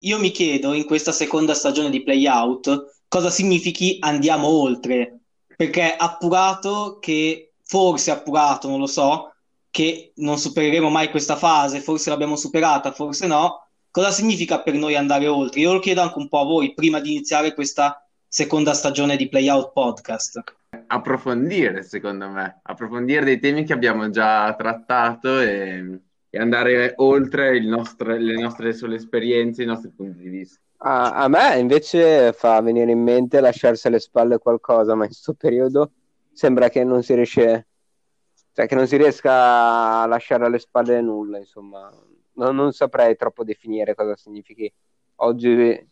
io mi chiedo in questa seconda stagione di Playout cosa significhi andiamo oltre, perché appurato che, forse appurato, non lo so, che non supereremo mai questa fase, forse l'abbiamo superata, forse no, cosa significa per noi andare oltre? Io lo chiedo anche un po' a voi prima di iniziare questa seconda stagione di Playout Podcast. Approfondire, secondo me, approfondire dei temi che abbiamo già trattato e, e andare oltre nostro, le nostre sole esperienze, i nostri punti di vista. A, a me invece fa venire in mente lasciarsi alle spalle qualcosa, ma in questo periodo sembra che non si riesce, cioè che non si riesca a lasciare alle spalle nulla, insomma. Non, non saprei troppo definire cosa significhi oggi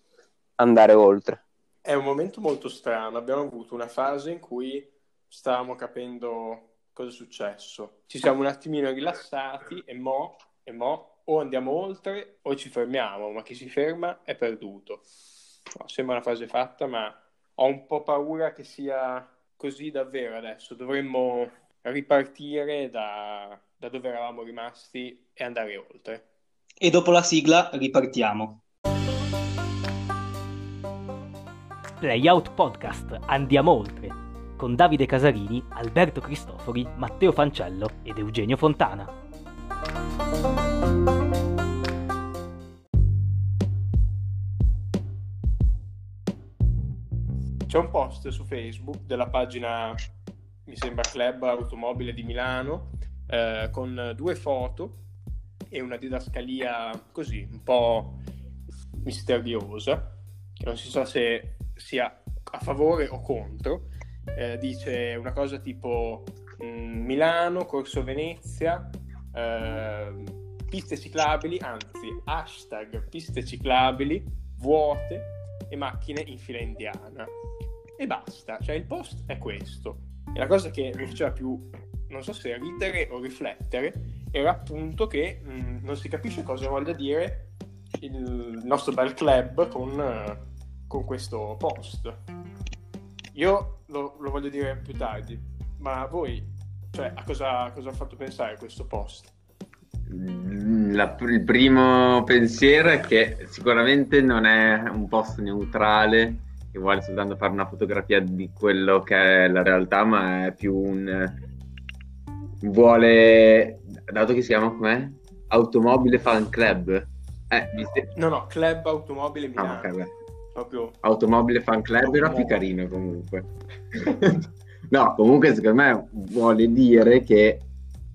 andare oltre. È un momento molto strano. Abbiamo avuto una fase in cui stavamo capendo cosa è successo. Ci siamo un attimino rilassati e mo, e mo o andiamo oltre o ci fermiamo, ma chi si ferma è perduto. No, sembra una frase fatta, ma ho un po' paura che sia così davvero adesso. Dovremmo ripartire da, da dove eravamo rimasti e andare oltre. E dopo la sigla ripartiamo. Playout Podcast Andiamo Oltre con Davide Casarini, Alberto Cristofori, Matteo Fancello ed Eugenio Fontana. C'è un post su Facebook della pagina, mi sembra Club Automobile di Milano, eh, con due foto e una didascalia così, un po' misteriosa, che non si sa se sia a favore o contro. Eh, dice una cosa tipo mm, Milano, Corso Venezia, eh, piste ciclabili, anzi hashtag piste ciclabili vuote e macchine in fila indiana e basta. Cioè il post è questo. E la cosa che mi faceva più, non so se ridere o riflettere, era appunto che mh, mm, non si capisce cosa voglia dire il nostro bel club con, uh, con questo post. Io lo, lo, voglio dire più tardi, ma voi, cioè, a cosa, cosa ha fatto pensare questo post? La, il primo pensiero è che sicuramente non è un post neutrale che vuole soltanto fare una fotografia di quello che è la realtà, ma è più un... vuole... dato che si chiama com'è? Automobile Fan Club. Eh. No, no, Club Automobile Milano. Ah, okay, Proprio... Automobile Fan Club era più carino comunque. no, comunque secondo me vuole dire che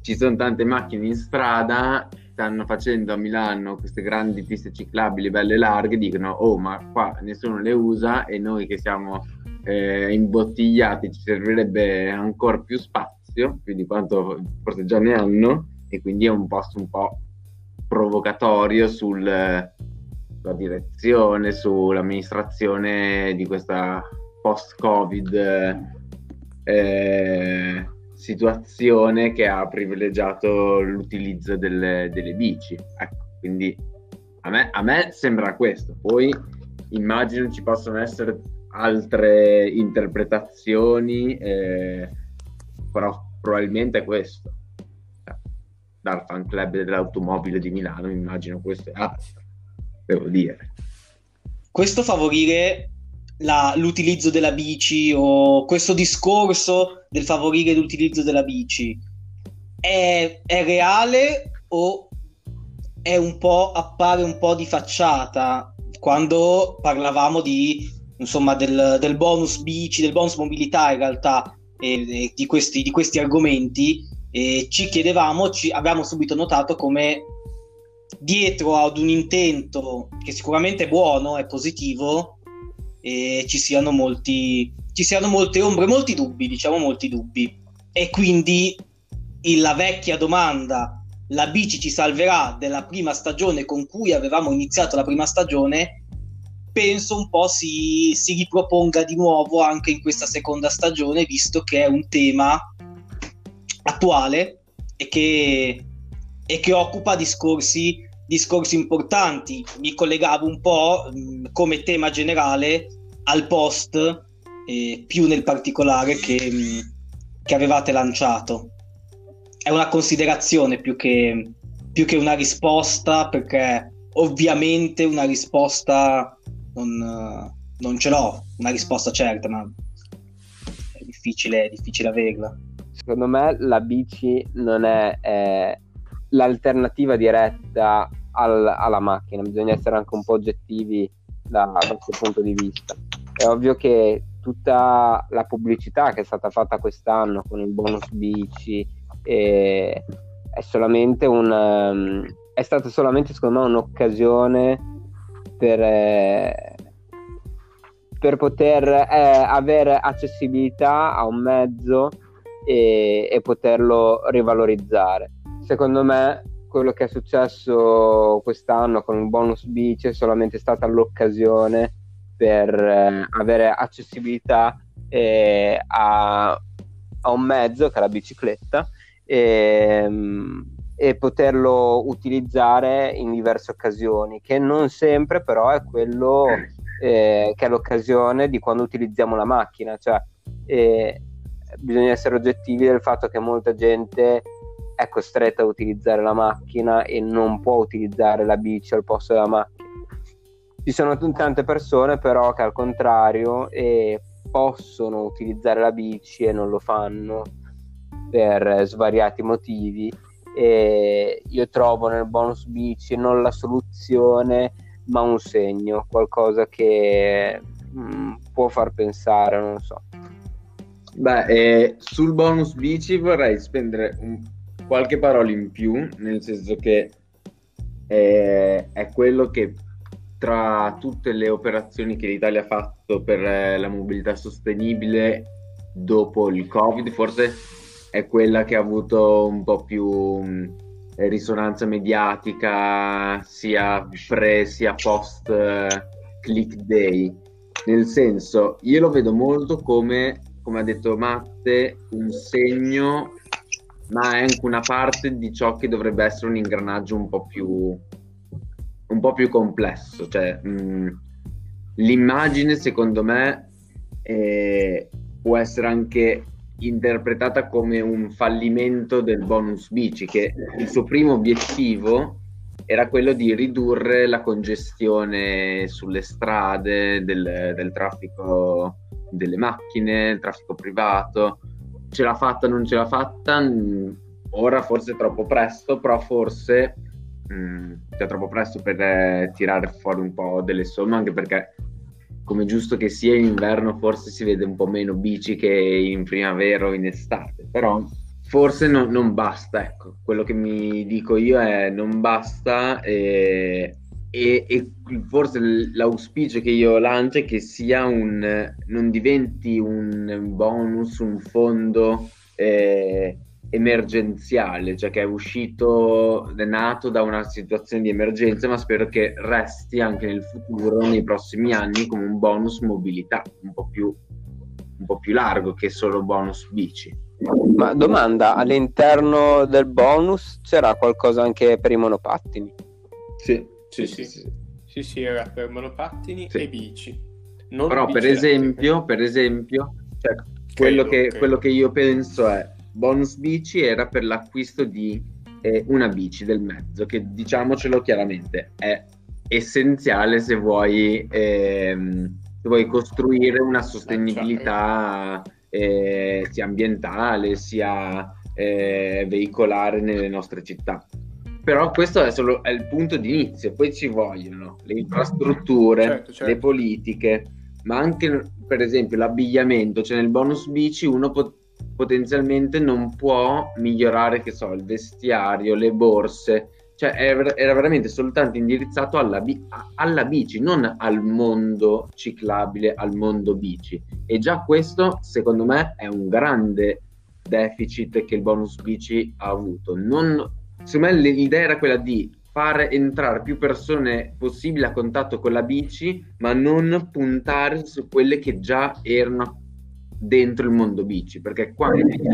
ci sono tante macchine in strada stanno facendo a Milano queste grandi piste ciclabili belle larghe dicono oh ma qua nessuno le usa e noi che siamo eh, imbottigliati ci servirebbe ancora più spazio più di quanto forse già ne hanno e quindi è un posto un po' provocatorio sul, sulla direzione sull'amministrazione di questa post covid eh, situazione che ha privilegiato l'utilizzo delle, delle bici. Ecco, quindi a me, a me, sembra questo. Poi immagino ci possono essere altre interpretazioni, eh, però probabilmente è questo. Dal fan club dell'automobile di Milano, immagino questo è altro, devo dire. Questo favorire la, l'utilizzo della bici o questo discorso del favorire l'utilizzo della bici è, è reale o è un po' appare un po' di facciata quando parlavamo di insomma del, del bonus bici del bonus mobilità in realtà e, di, questi, di questi argomenti e ci chiedevamo ci abbiamo subito notato come dietro ad un intento che sicuramente è buono è positivo e ci siano molti ci siano molte ombre, molti dubbi, diciamo molti dubbi. E quindi la vecchia domanda, la bici ci salverà della prima stagione con cui avevamo iniziato la prima stagione, penso un po' si, si riproponga di nuovo anche in questa seconda stagione, visto che è un tema attuale e che, e che occupa discorsi discorsi importanti. Mi collegavo un po' mh, come tema generale al post, eh, più nel particolare che, mh, che, avevate lanciato. È una considerazione più che, più che una risposta, perché ovviamente una risposta non, non ce l'ho, una risposta certa, ma è difficile, è difficile averla. Secondo me la bici non è eh, l'alternativa diretta al, alla macchina, bisogna essere anche un po' oggettivi da, da questo punto di vista. È ovvio che tutta la pubblicità che è stata fatta quest'anno con il bonus bici è, è solamente un um, è stata solamente secondo me un'occasione per, eh, per poter eh, avere accessibilità a un mezzo e, e poterlo rivalorizzare. Secondo me quello che è successo quest'anno con il bonus bici è solamente stata l'occasione per eh, avere accessibilità eh, a, a, un mezzo che è la bicicletta e, ehm, e, poterlo utilizzare in diverse occasioni, che non sempre però è quello eh, che è l'occasione di quando utilizziamo la macchina, cioè eh, bisogna essere oggettivi del fatto che molta gente è costretta a utilizzare la macchina e non può utilizzare la bici al posto della macchina. Ci sono tante persone però che al contrario eh, possono utilizzare la bici e non lo fanno per svariati motivi e io trovo nel bonus bici non la soluzione ma un segno, qualcosa che mh, mm, può far pensare, non so. Beh, eh, sul bonus bici vorrei spendere un, qualche parola in più, nel senso che eh, è quello che tra tutte le operazioni che l'Italia ha fatto per eh, la mobilità sostenibile dopo il Covid, forse è quella che ha avuto un po' più mh, risonanza mediatica sia pre sia post uh, click day. Nel senso, io lo vedo molto come, come ha detto Matte, un segno ma è anche una parte di ciò che dovrebbe essere un ingranaggio un po' più, un po più complesso. Cioè, mh, l'immagine, secondo me, eh, può essere anche interpretata come un fallimento del bonus bici, che il suo primo obiettivo era quello di ridurre la congestione sulle strade, del, del traffico delle macchine, il traffico privato ce l'ha fatta non ce l'ha fatta, ora forse è troppo presto, però forse mh, mm, è troppo presto per eh, tirare fuori un po' delle somme, anche perché come giusto che sia in inverno forse si vede un po' meno bici che in primavera o in estate, però forse no, non basta, ecco, quello che mi dico io è non basta e e, e, forse l'auspicio che io lancio è che sia un non diventi un bonus, un fondo eh, emergenziale, cioè che è uscito, è nato da una situazione di emergenza, ma spero che resti anche nel futuro, nei prossimi anni, come un bonus mobilità un po' più, un po più largo che solo bonus bici. Ma domanda, all'interno del bonus c'era qualcosa anche per i monopattini? Sì. Sì, sì, sì. Sì, sì, era per monopattini sì. e bici. Non Però per esempio, per esempio, cioè, quello, che, credo. quello che io penso è bonus bici era per l'acquisto di eh, una bici del mezzo, che diciamocelo chiaramente è essenziale se vuoi, ehm, se vuoi costruire una sostenibilità eh, sia ambientale sia eh, veicolare nelle nostre città però questo è solo è il punto di inizio, poi ci vogliono le infrastrutture, certo, certo. le politiche, ma anche per esempio l'abbigliamento, cioè nel bonus bici uno pot- potenzialmente non può migliorare, che so, il vestiario, le borse, cioè era, era veramente soltanto indirizzato alla, bi- alla, bici, non al mondo ciclabile, al mondo bici. E già questo, secondo me, è un grande deficit che il bonus bici ha avuto. Non secondo me l'idea era quella di far entrare più persone possibili a contatto con la bici, ma non puntare su quelle che già erano dentro il mondo bici, perché qua...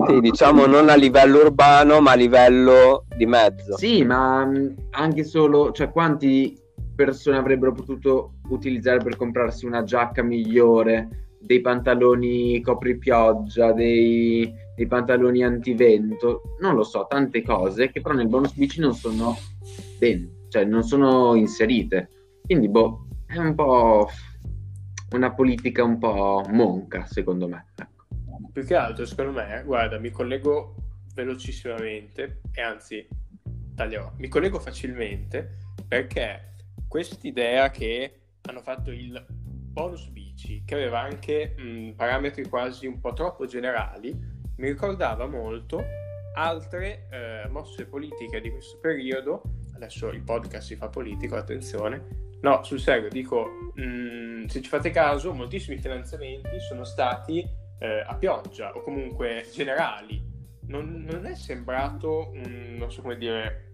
Sì, diciamo non a livello urbano, ma a livello di mezzo. Sì, ma mm, anche solo, cioè quanti persone avrebbero potuto utilizzare per comprarsi una giacca migliore, dei pantaloni copripioggia, dei dei pantaloni antivento, non lo so, tante cose che però nel bonus bici non sono dentro. cioè non sono inserite. Quindi, boh, è un po' una politica un po' monca, secondo me. Ecco. Più che altro, secondo me, guarda, mi collego velocissimamente, e anzi, taglierò, mi collego facilmente perché quest'idea che hanno fatto il bonus bici, che aveva anche mh, parametri quasi un po' troppo generali, mi ricordava molto altre eh, mosse politiche di questo periodo. Adesso il podcast si fa politico, attenzione. No, sul serio, dico, mh, se ci fate caso, moltissimi finanziamenti sono stati eh, a pioggia o comunque generali. Non, non è sembrato un, non so come dire,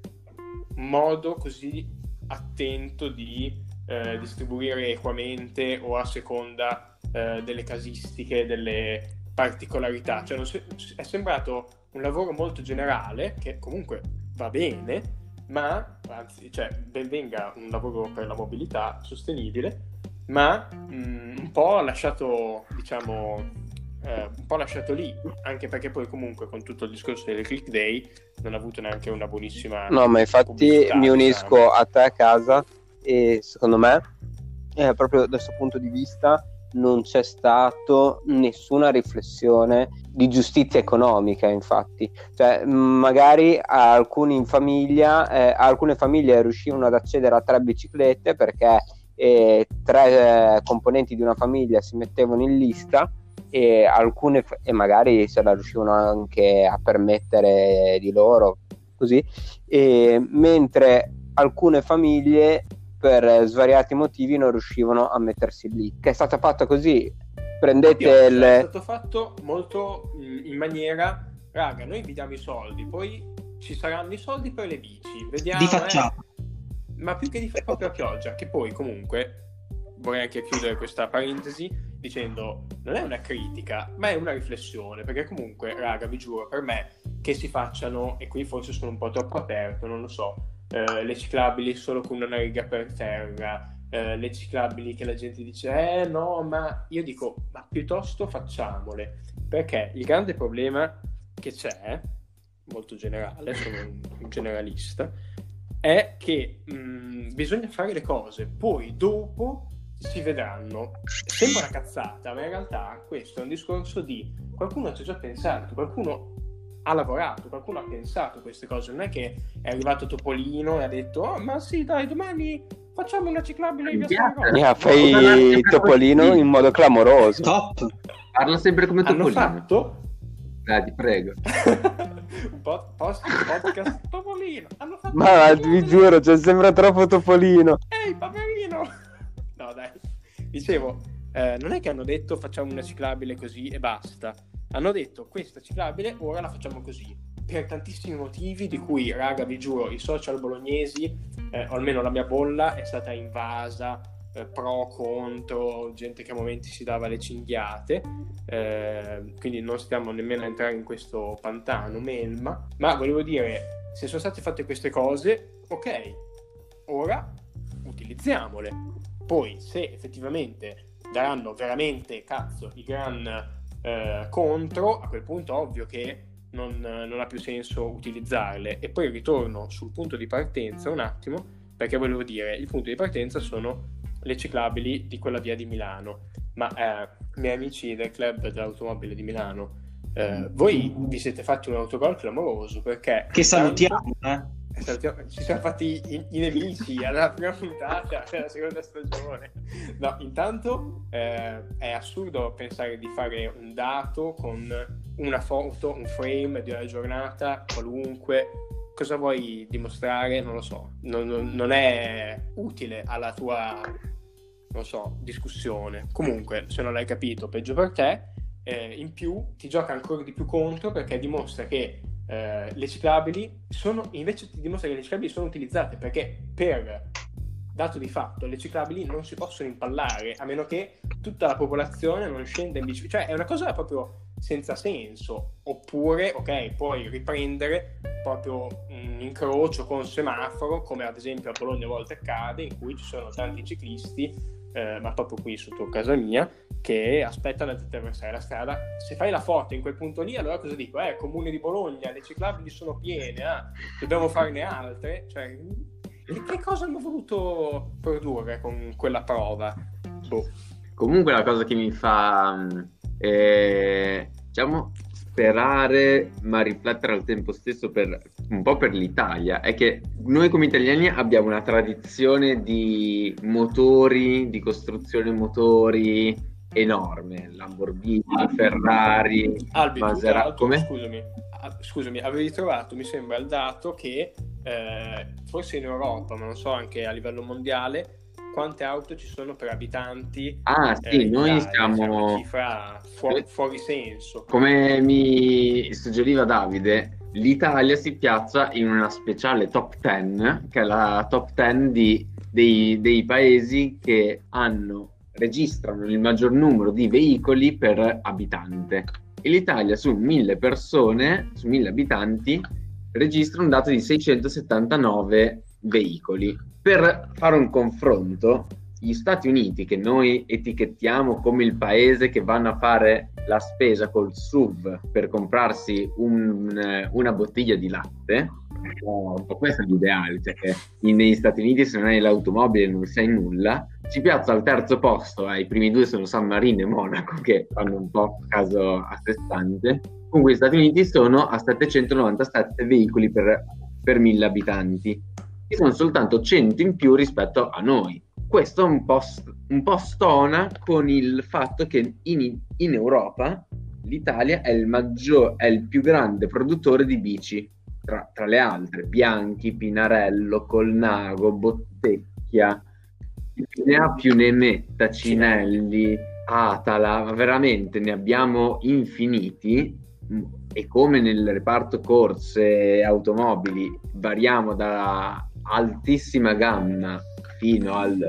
modo così attento di eh, distribuire equamente o a seconda eh, delle casistiche, delle particolarità. Cioè, è sembrato un lavoro molto generale, che comunque va bene, ma anzi, cioè, ben venga un lavoro per la mobilità sostenibile, ma mh, mm, un po' lasciato, diciamo, eh, un po' lasciato lì, anche perché poi comunque con tutto il discorso delle click day non ha avuto neanche una buonissima... No, ma infatti mi unisco diciamo. a te a casa e secondo me, eh, proprio da questo punto di vista, non c'è stato nessuna riflessione di giustizia economica, infatti. Cioè, magari alcuni in famiglia, eh, alcune famiglie riuscivano ad accedere a tre biciclette perché eh, tre eh, componenti di una famiglia si mettevano in lista e alcune e magari se la riuscivano anche a permettere di loro così e, mentre alcune famiglie per svariati motivi non riuscivano a mettersi lì. Che è stato fatto così. Prendete Oddio, il... È stato fatto molto in maniera, raga, noi vi diamo i soldi, poi ci saranno i soldi per le bici. Vediamo. Di facciata. Eh. Ma più che di proprio a pioggia, che poi comunque vorrei anche chiudere questa parentesi dicendo non è una critica, ma è una riflessione, perché comunque, raga, vi giuro, per me che si facciano, e qui forse sono un po' troppo aperto, non lo so, eh, le ciclabili solo con una riga per terra, eh, le ciclabili che la gente dice eh no, ma io dico ma piuttosto facciamole, perché il grande problema che c'è, molto generale, sono un generalista, è che mh, mm, bisogna fare le cose, poi dopo si vedranno. Sembra una cazzata, ma in realtà questo è un discorso di qualcuno ci ha già pensato, qualcuno ha lavorato, qualcuno ha pensato a queste cose, non è che è arrivato Topolino e ha detto oh, ma sì dai domani facciamo una ciclabile in via yeah, fai Topolino in modo clamoroso. Top parla sempre come Topolino. hanno fatto? Dai ti prego. Un po' post podcast Topolino. Hanno fatto ma vi giuro cioè, sembra troppo Topolino. Ehi Paperino. No dai. Dicevo eh, non è che hanno detto facciamo una ciclabile così e basta hanno detto questa ciclabile, ora la facciamo così. Per tantissimi motivi, di cui, raga, vi giuro, i social bolognesi, eh, o almeno la mia bolla, è stata invasa eh, pro, contro, gente che a momenti si dava le cinghiate, eh, quindi non stiamo nemmeno a entrare in questo pantano melma, ma volevo dire, se sono state fatte queste cose, ok, ora utilizziamole. Poi, se effettivamente daranno veramente, cazzo, i gran eh, contro, a quel punto ovvio che non, non, ha più senso utilizzarle. E poi ritorno sul punto di partenza un attimo, perché volevo dire, il punto di partenza sono le ciclabili di quella via di Milano. Ma eh, miei amici del club dell'automobile di Milano, eh, voi vi siete fatti un autogol clamoroso perché... Che salutiamo, eh? Ci siamo fatti i, i nemici alla prima puntata della seconda stagione. No, intanto eh, è assurdo pensare di fare un dato con una foto, un frame di una giornata qualunque. Cosa vuoi dimostrare? Non lo so. Non, non, non è utile alla tua, non so, discussione. Comunque, se non l'hai capito, peggio per te. Eh, in più ti gioca ancora di più contro perché dimostra che eh, le ciclabili sono, invece ti dimostra che le ciclabili sono utilizzate perché per dato di fatto le ciclabili non si possono impallare a meno che tutta la popolazione non scenda in bicicletta, cioè è una cosa proprio senza senso, oppure ok, puoi riprendere proprio un incrocio con semaforo, come ad esempio a Bologna a volte accade, in cui ci sono tanti ciclisti, eh, ma proprio qui sotto casa mia, che aspettano di attraversare la strada. Se fai la foto in quel punto lì, allora cosa dico? Eh, comune di Bologna, le ciclabili sono piene, ah, dobbiamo farne altre. Cioè, che cosa hanno voluto produrre con quella prova? Boh. Comunque la cosa che mi fa, mh, eh, diciamo, sperare, ma riflettere al tempo stesso per un po' per l'Italia, è che noi come italiani abbiamo una tradizione di motori, di costruzione motori enorme, Lamborghini, Ferrari, Albi, tu, tra Maserati, come? Scusami, ah, scusami, avevi trovato, mi sembra, il dato che eh, forse in Europa, ma non so anche a livello mondiale, quante auto ci sono per abitanti. Ah eh, sì, noi cioè siamo... una cifra fu- fuori senso. Come mi suggeriva Davide, l'Italia si piazza in una speciale top 10, che è la top 10 di- dei, dei paesi che hanno, registrano il maggior numero di veicoli per abitante. E l'Italia su mille persone, su mille abitanti, registra un dato di 679 veicoli. Per fare un confronto, gli Stati Uniti, che noi etichettiamo come il paese che vanno a fare la spesa col SUV per comprarsi un- eh, una bottiglia di latte, un po' questo è l'ideale, cioè che in- negli Stati Uniti se non hai l'automobile non sai nulla, ci piazza al terzo posto, ai primi due sono San Marino e Monaco che fanno un po' caso a sé stante, comunque gli Stati Uniti sono a 797 veicoli per, per mille abitanti, che sono soltanto 100 in più rispetto a noi. Questo un po', un po' stona con il fatto che in, in Europa l'Italia è il, maggior, è il più grande produttore di bici, tra, tra le altre, Bianchi, Pinarello, Colnago, Bottecchia, ne ha più ne metta, Cinelli, Atala, veramente ne abbiamo infiniti e come nel reparto corse automobili variamo da altissima gamma fino, al,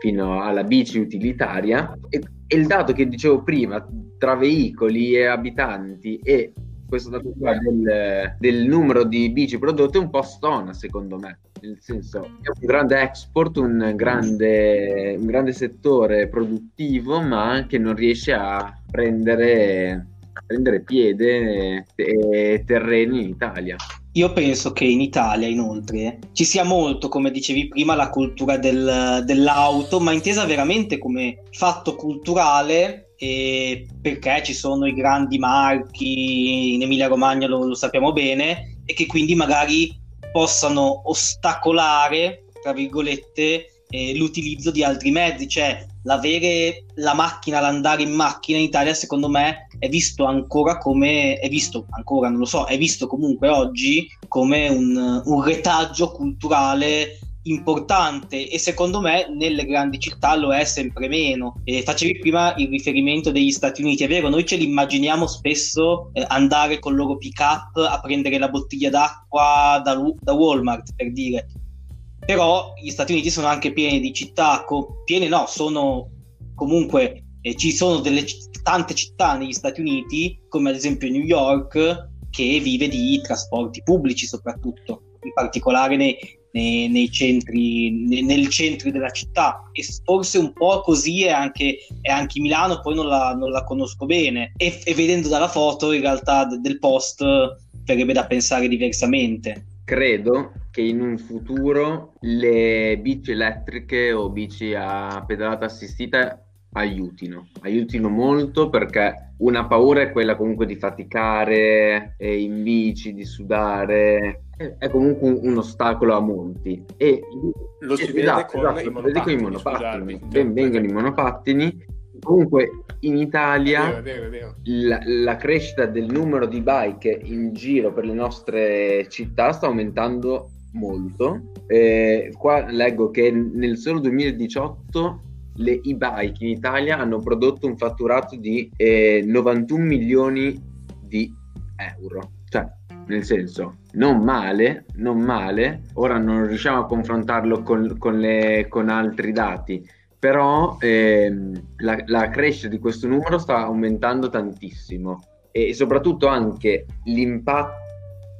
fino alla bici utilitaria. E, e il dato che dicevo prima tra veicoli e abitanti e questo dato qua del, del numero di bici prodotte un po' stona secondo me. Nel senso è un grande export un grande, un grande settore produttivo ma che non riesce a prendere, prendere piede e terreni in Italia Io penso che in Italia, inoltre, ci sia molto, come dicevi prima, la cultura del- dell'auto, ma intesa veramente come fatto culturale, perché ci sono i grandi marchi in Emilia-Romagna, lo, lo sappiamo bene, e che quindi magari possano ostacolare, tra virgolette, eh, l'utilizzo di altri mezzi, cioè l'avere la macchina, l'andare in macchina in Italia, secondo me, è visto ancora come, è visto ancora, non lo so, è visto comunque oggi come un, un retaggio culturale importante e secondo me nelle grandi città lo è sempre meno. E facevi prima il riferimento degli Stati Uniti, è vero, noi ce li immaginiamo spesso eh, andare con il loro pick up a prendere la bottiglia d'acqua da, da Walmart per dire. Però gli Stati Uniti sono anche pieni di città, co- piene no, sono comunque eh, ci sono delle tante città negli Stati Uniti, come ad esempio New York, che vive di trasporti pubblici soprattutto, in particolare nei, nei- nei centri, ne- nel centro della città. E forse un po' così è anche, è anche Milano, poi non la, non la conosco bene. E, e vedendo dalla foto, in realtà, de- del post, verrebbe da pensare diversamente. credo che in un futuro le bici elettriche o bici a pedalata assistita aiutino, aiutino molto perché una paura è quella comunque di faticare eh, in bici, di sudare, è, è comunque un, un ostacolo a molti. E Lo si vede esatto, con esatto, i vedi con i monopattini, monopattini, scusarmi, ben vengano i monopattini. Comunque in È Italia vero, è vero, è vero. la, la crescita del numero di bike in giro per le nostre città sta aumentando molto. Eh, qua leggo che nel solo 2018 le e-bike in Italia hanno prodotto un fatturato di eh, 91 milioni di euro. Cioè, nel senso, non male, non male. Ora non riusciamo a confrontarlo con, con le- con altri dati, però ehm, la, la crescita di questo numero sta aumentando tantissimo e soprattutto anche l'impatto,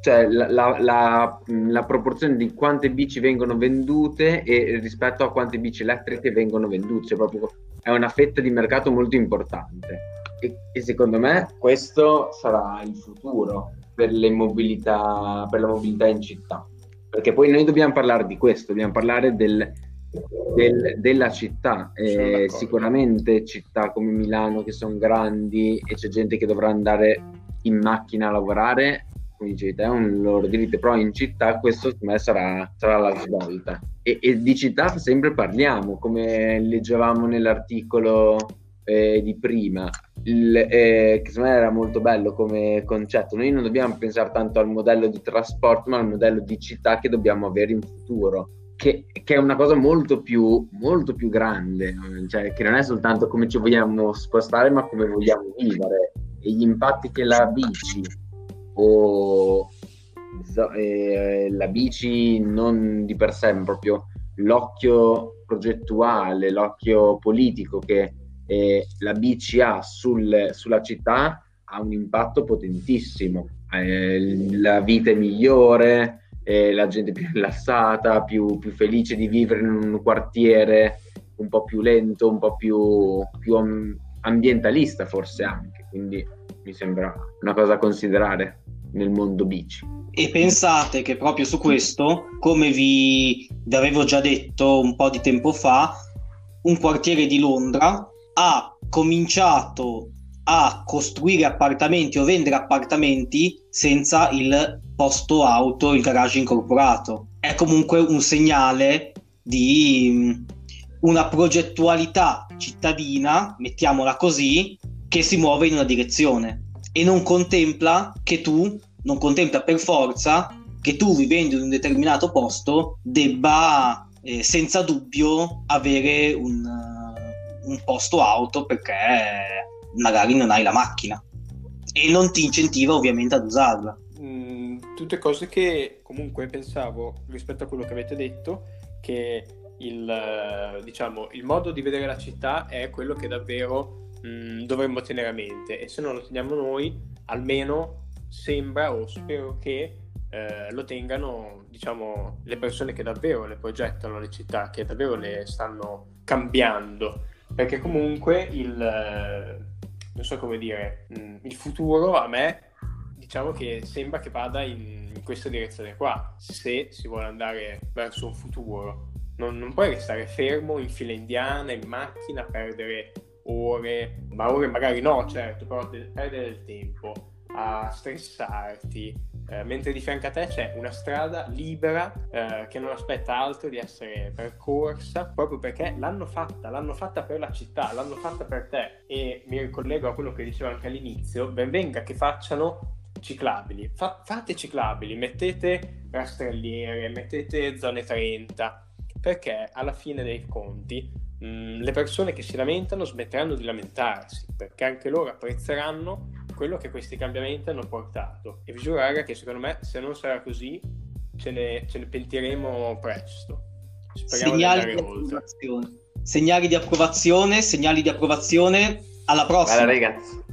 cioè la, la- la- la proporzione di quante bici vengono vendute e rispetto a quante bici elettriche vengono vendute, cioè proprio è una fetta di mercato molto importante e, e secondo me questo sarà il futuro per le mobilità, per la mobilità in città. perché poi noi dobbiamo parlare di questo, dobbiamo parlare del, del, della città. Eh, sicuramente città come Milano che sono grandi e c'è gente che dovrà andare in macchina a lavorare, è un loro diritto, però in città questo secondo me sarà, sarà la svolta. E, e, di città sempre parliamo, come leggevamo nell'articolo eh, di prima, il, eh, che secondo me era molto bello come concetto. Noi non dobbiamo pensare tanto al modello di trasporto, ma al modello di città che dobbiamo avere in futuro che, che, è una cosa molto più, molto più grande, cioè che non è soltanto come ci vogliamo spostare, ma come vogliamo vivere. E gli impatti che la bici o eh, la bici non di per sé, ma proprio l'occhio progettuale, l'occhio politico che eh, la bici ha sul, sulla città ha un impatto potentissimo. Eh, la vita è migliore, la gente più rilassata, più, più, felice di vivere in un quartiere un po' più lento, un po' più, più ambientalista forse anche, quindi mi sembra una cosa da considerare nel mondo bici. E pensate che proprio su questo, come vi, avevo già detto un po' di tempo fa, un quartiere di Londra ha cominciato a costruire appartamenti o vendere appartamenti senza il posto auto, il garage incorporato. È comunque un segnale di mm, una progettualità cittadina, mettiamola così, che si muove in una direzione e non contempla che tu, non contempla per forza che tu vivendo in un determinato posto debba eh, senza dubbio avere un, uh, un posto auto perché magari non hai la macchina e non ti incentiva ovviamente ad usarla. Mm, tutte cose che comunque pensavo rispetto a quello che avete detto che il, diciamo, il modo di vedere la città è quello che davvero mm, dovremmo tenere a mente e se non lo teniamo noi almeno sembra o spero che eh, lo tengano diciamo le persone che davvero le progettano le città che davvero le stanno cambiando perché comunque il non so dire, mm, il futuro a me diciamo che sembra che vada in, questa direzione qua, se si vuole andare verso un futuro. Non, non puoi restare fermo in fila indiana, in macchina, perdere ore, ma ore magari no, certo, però de- perdere del tempo a stressarti, eh, mentre di fianco a te c'è una strada libera eh, che non aspetta altro di essere percorsa proprio perché l'hanno fatta, l'hanno fatta per la città, l'hanno fatta per te. E mi ricollego a quello che dicevo anche all'inizio, ben venga che facciano ciclabili, Fa- fate ciclabili, mettete rastrelliere, mettete zone 30 perché alla fine dei conti mh, mm, le persone che si lamentano smetteranno di lamentarsi perché anche loro apprezzeranno quello che questi cambiamenti hanno portato. E vi giuro, raga, che secondo me se non sarà così ce ne, ce ne pentiremo presto. Speriamo segnali di, di approvazione. Segnali di approvazione, segnali di approvazione. Alla prossima. Bella, ragazzi.